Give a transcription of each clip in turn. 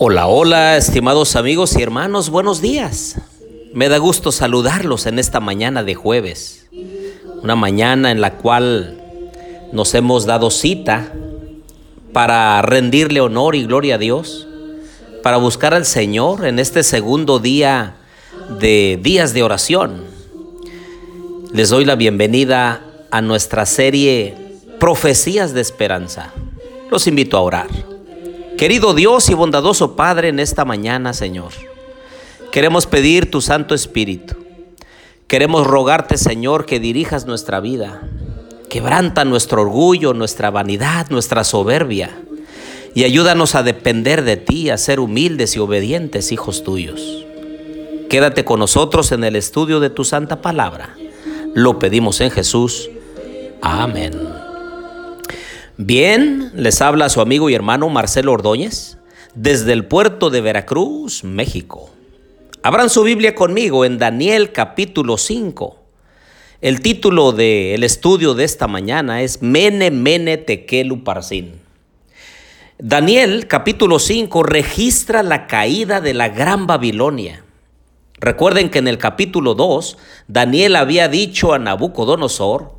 Hola, hola, estimados amigos y hermanos, buenos días. Me da gusto saludarlos en esta mañana de jueves, una mañana en la cual nos hemos dado cita para rendirle honor y gloria a Dios, para buscar al Señor en este segundo día de días de oración. Les doy la bienvenida a nuestra serie Profecías de Esperanza. Los invito a orar. Querido Dios y bondadoso Padre, en esta mañana, Señor, queremos pedir tu Santo Espíritu. Queremos rogarte, Señor, que dirijas nuestra vida. Quebranta nuestro orgullo, nuestra vanidad, nuestra soberbia. Y ayúdanos a depender de ti, a ser humildes y obedientes hijos tuyos. Quédate con nosotros en el estudio de tu santa palabra. Lo pedimos en Jesús. Amén. Bien, les habla su amigo y hermano Marcelo Ordóñez desde el puerto de Veracruz, México. Abran su Biblia conmigo en Daniel capítulo 5. El título del estudio de esta mañana es Mene Mene Tekelu Parsin. Daniel capítulo 5 registra la caída de la gran Babilonia. Recuerden que en el capítulo 2 Daniel había dicho a Nabucodonosor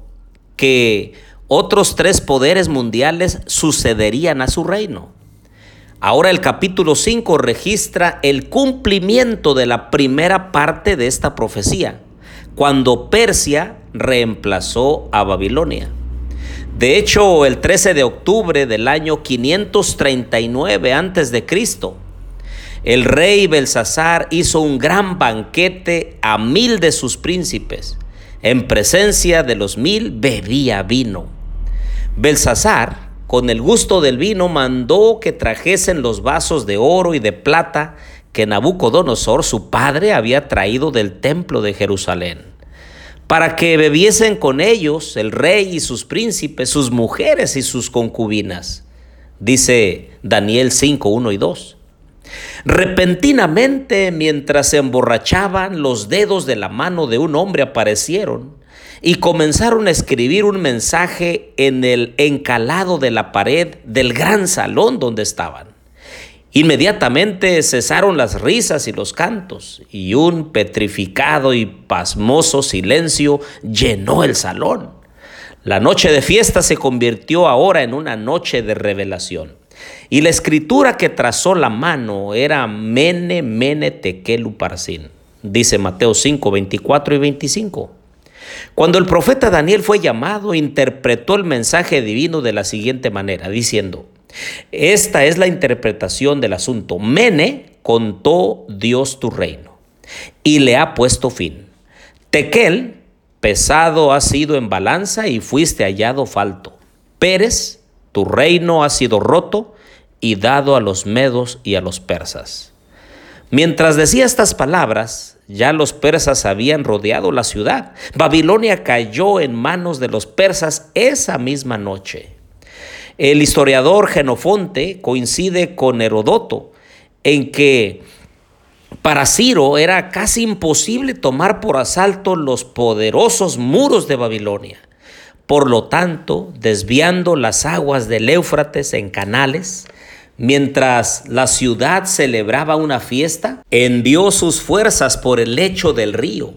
que otros tres poderes mundiales sucederían a su reino. Ahora el capítulo 5 registra el cumplimiento de la primera parte de esta profecía, cuando Persia reemplazó a Babilonia. De hecho, el 13 de octubre del año 539 a.C., el rey Belsasar hizo un gran banquete a mil de sus príncipes. En presencia de los mil bebía vino. Belsasar, con el gusto del vino, mandó que trajesen los vasos de oro y de plata que Nabucodonosor, su padre, había traído del templo de Jerusalén, para que bebiesen con ellos el rey y sus príncipes, sus mujeres y sus concubinas. Dice Daniel 5, 1 y 2. Repentinamente, mientras se emborrachaban, los dedos de la mano de un hombre aparecieron y comenzaron a escribir un mensaje en el encalado de la pared del gran salón donde estaban. Inmediatamente cesaron las risas y los cantos, y un petrificado y pasmoso silencio llenó el salón. La noche de fiesta se convirtió ahora en una noche de revelación. Y la escritura que trazó la mano era Mene, Mene, Tekelu, Parsin. Dice Mateo 5, 24 y 25. Cuando el profeta Daniel fue llamado, interpretó el mensaje divino de la siguiente manera, diciendo, esta es la interpretación del asunto. Mene contó Dios tu reino y le ha puesto fin. Tequel, pesado ha sido en balanza y fuiste hallado falto. Pérez, tu reino ha sido roto y dado a los medos y a los persas. Mientras decía estas palabras, ya los persas habían rodeado la ciudad. Babilonia cayó en manos de los persas esa misma noche. El historiador Genofonte coincide con Herodoto en que para Ciro era casi imposible tomar por asalto los poderosos muros de Babilonia. Por lo tanto, desviando las aguas del Éufrates en canales, Mientras la ciudad celebraba una fiesta, envió sus fuerzas por el lecho del río,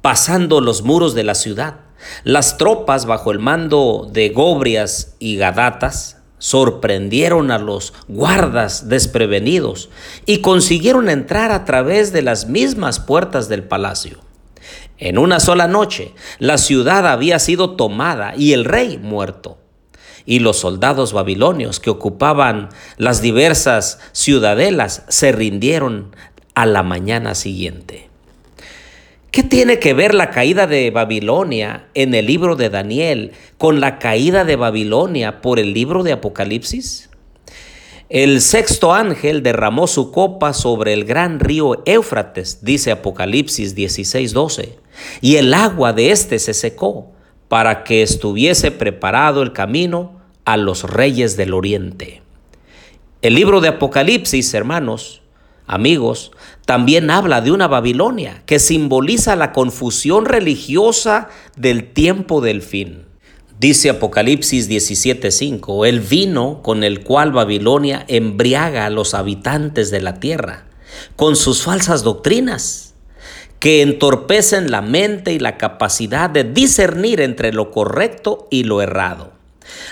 pasando los muros de la ciudad. Las tropas bajo el mando de Gobrias y Gadatas sorprendieron a los guardas desprevenidos y consiguieron entrar a través de las mismas puertas del palacio. En una sola noche, la ciudad había sido tomada y el rey muerto y los soldados babilonios que ocupaban las diversas ciudadelas se rindieron a la mañana siguiente. ¿Qué tiene que ver la caída de Babilonia en el libro de Daniel con la caída de Babilonia por el libro de Apocalipsis? El sexto ángel derramó su copa sobre el gran río Éufrates, dice Apocalipsis 16:12, y el agua de éste se secó para que estuviese preparado el camino a los reyes del oriente. El libro de Apocalipsis, hermanos, amigos, también habla de una Babilonia que simboliza la confusión religiosa del tiempo del fin. Dice Apocalipsis 17:5, el vino con el cual Babilonia embriaga a los habitantes de la tierra, con sus falsas doctrinas, que entorpecen la mente y la capacidad de discernir entre lo correcto y lo errado.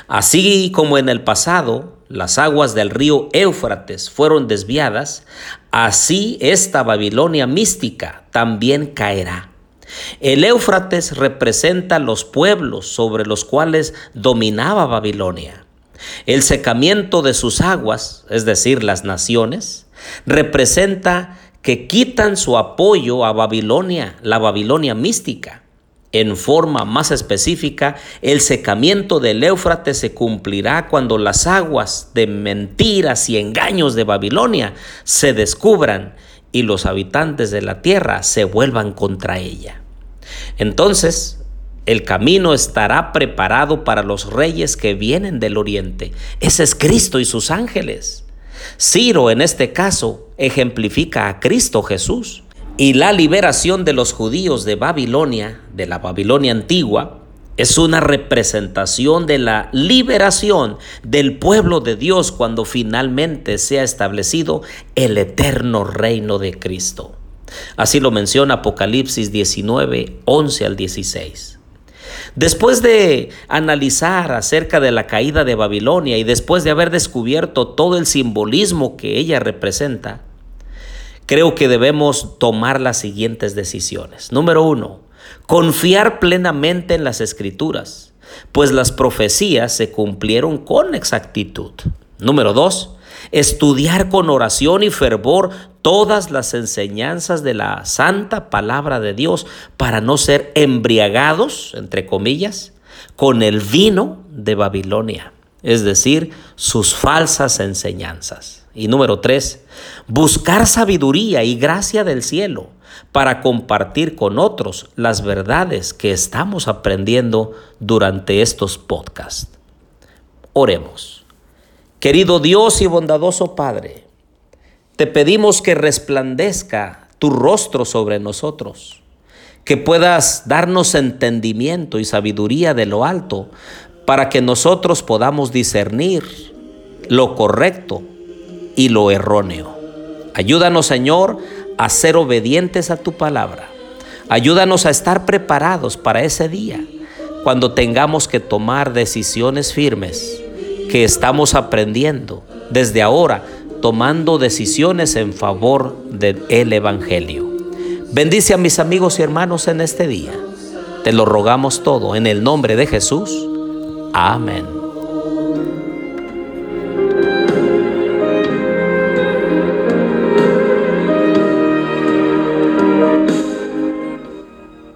Así como en el pasado las aguas del río Éufrates fueron desviadas, así esta Babilonia mística también caerá. El Éufrates representa los pueblos sobre los cuales dominaba Babilonia. El secamiento de sus aguas, es decir, las naciones, representa que quitan su apoyo a Babilonia, la Babilonia mística. En forma más específica, el secamiento del Éufrates se cumplirá cuando las aguas de mentiras y engaños de Babilonia se descubran y los habitantes de la tierra se vuelvan contra ella. Entonces, el camino estará preparado para los reyes que vienen del oriente. Ese es Cristo y sus ángeles. Ciro, en este caso, ejemplifica a Cristo Jesús. Y la liberación de los judíos de Babilonia, de la Babilonia antigua, es una representación de la liberación del pueblo de Dios cuando finalmente sea establecido el eterno reino de Cristo. Así lo menciona Apocalipsis 19, 11 al 16. Después de analizar acerca de la caída de Babilonia y después de haber descubierto todo el simbolismo que ella representa, creo que debemos tomar las siguientes decisiones. Número uno, confiar plenamente en las escrituras, pues las profecías se cumplieron con exactitud. Número dos, estudiar con oración y fervor todas las enseñanzas de la santa palabra de Dios para no ser embriagados, entre comillas, con el vino de Babilonia, es decir, sus falsas enseñanzas. Y número tres, buscar sabiduría y gracia del cielo para compartir con otros las verdades que estamos aprendiendo durante estos podcasts. Oremos. Querido Dios y bondadoso Padre, te pedimos que resplandezca tu rostro sobre nosotros, que puedas darnos entendimiento y sabiduría de lo alto para que nosotros podamos discernir lo correcto y lo erróneo. Ayúdanos, Señor, a ser obedientes a tu palabra. Ayúdanos a estar preparados para ese día, cuando tengamos que tomar decisiones firmes que estamos aprendiendo desde ahora, tomando decisiones en favor del Evangelio. Bendice a mis amigos y hermanos en este día. Te lo rogamos todo en el nombre de Jesús. Amén.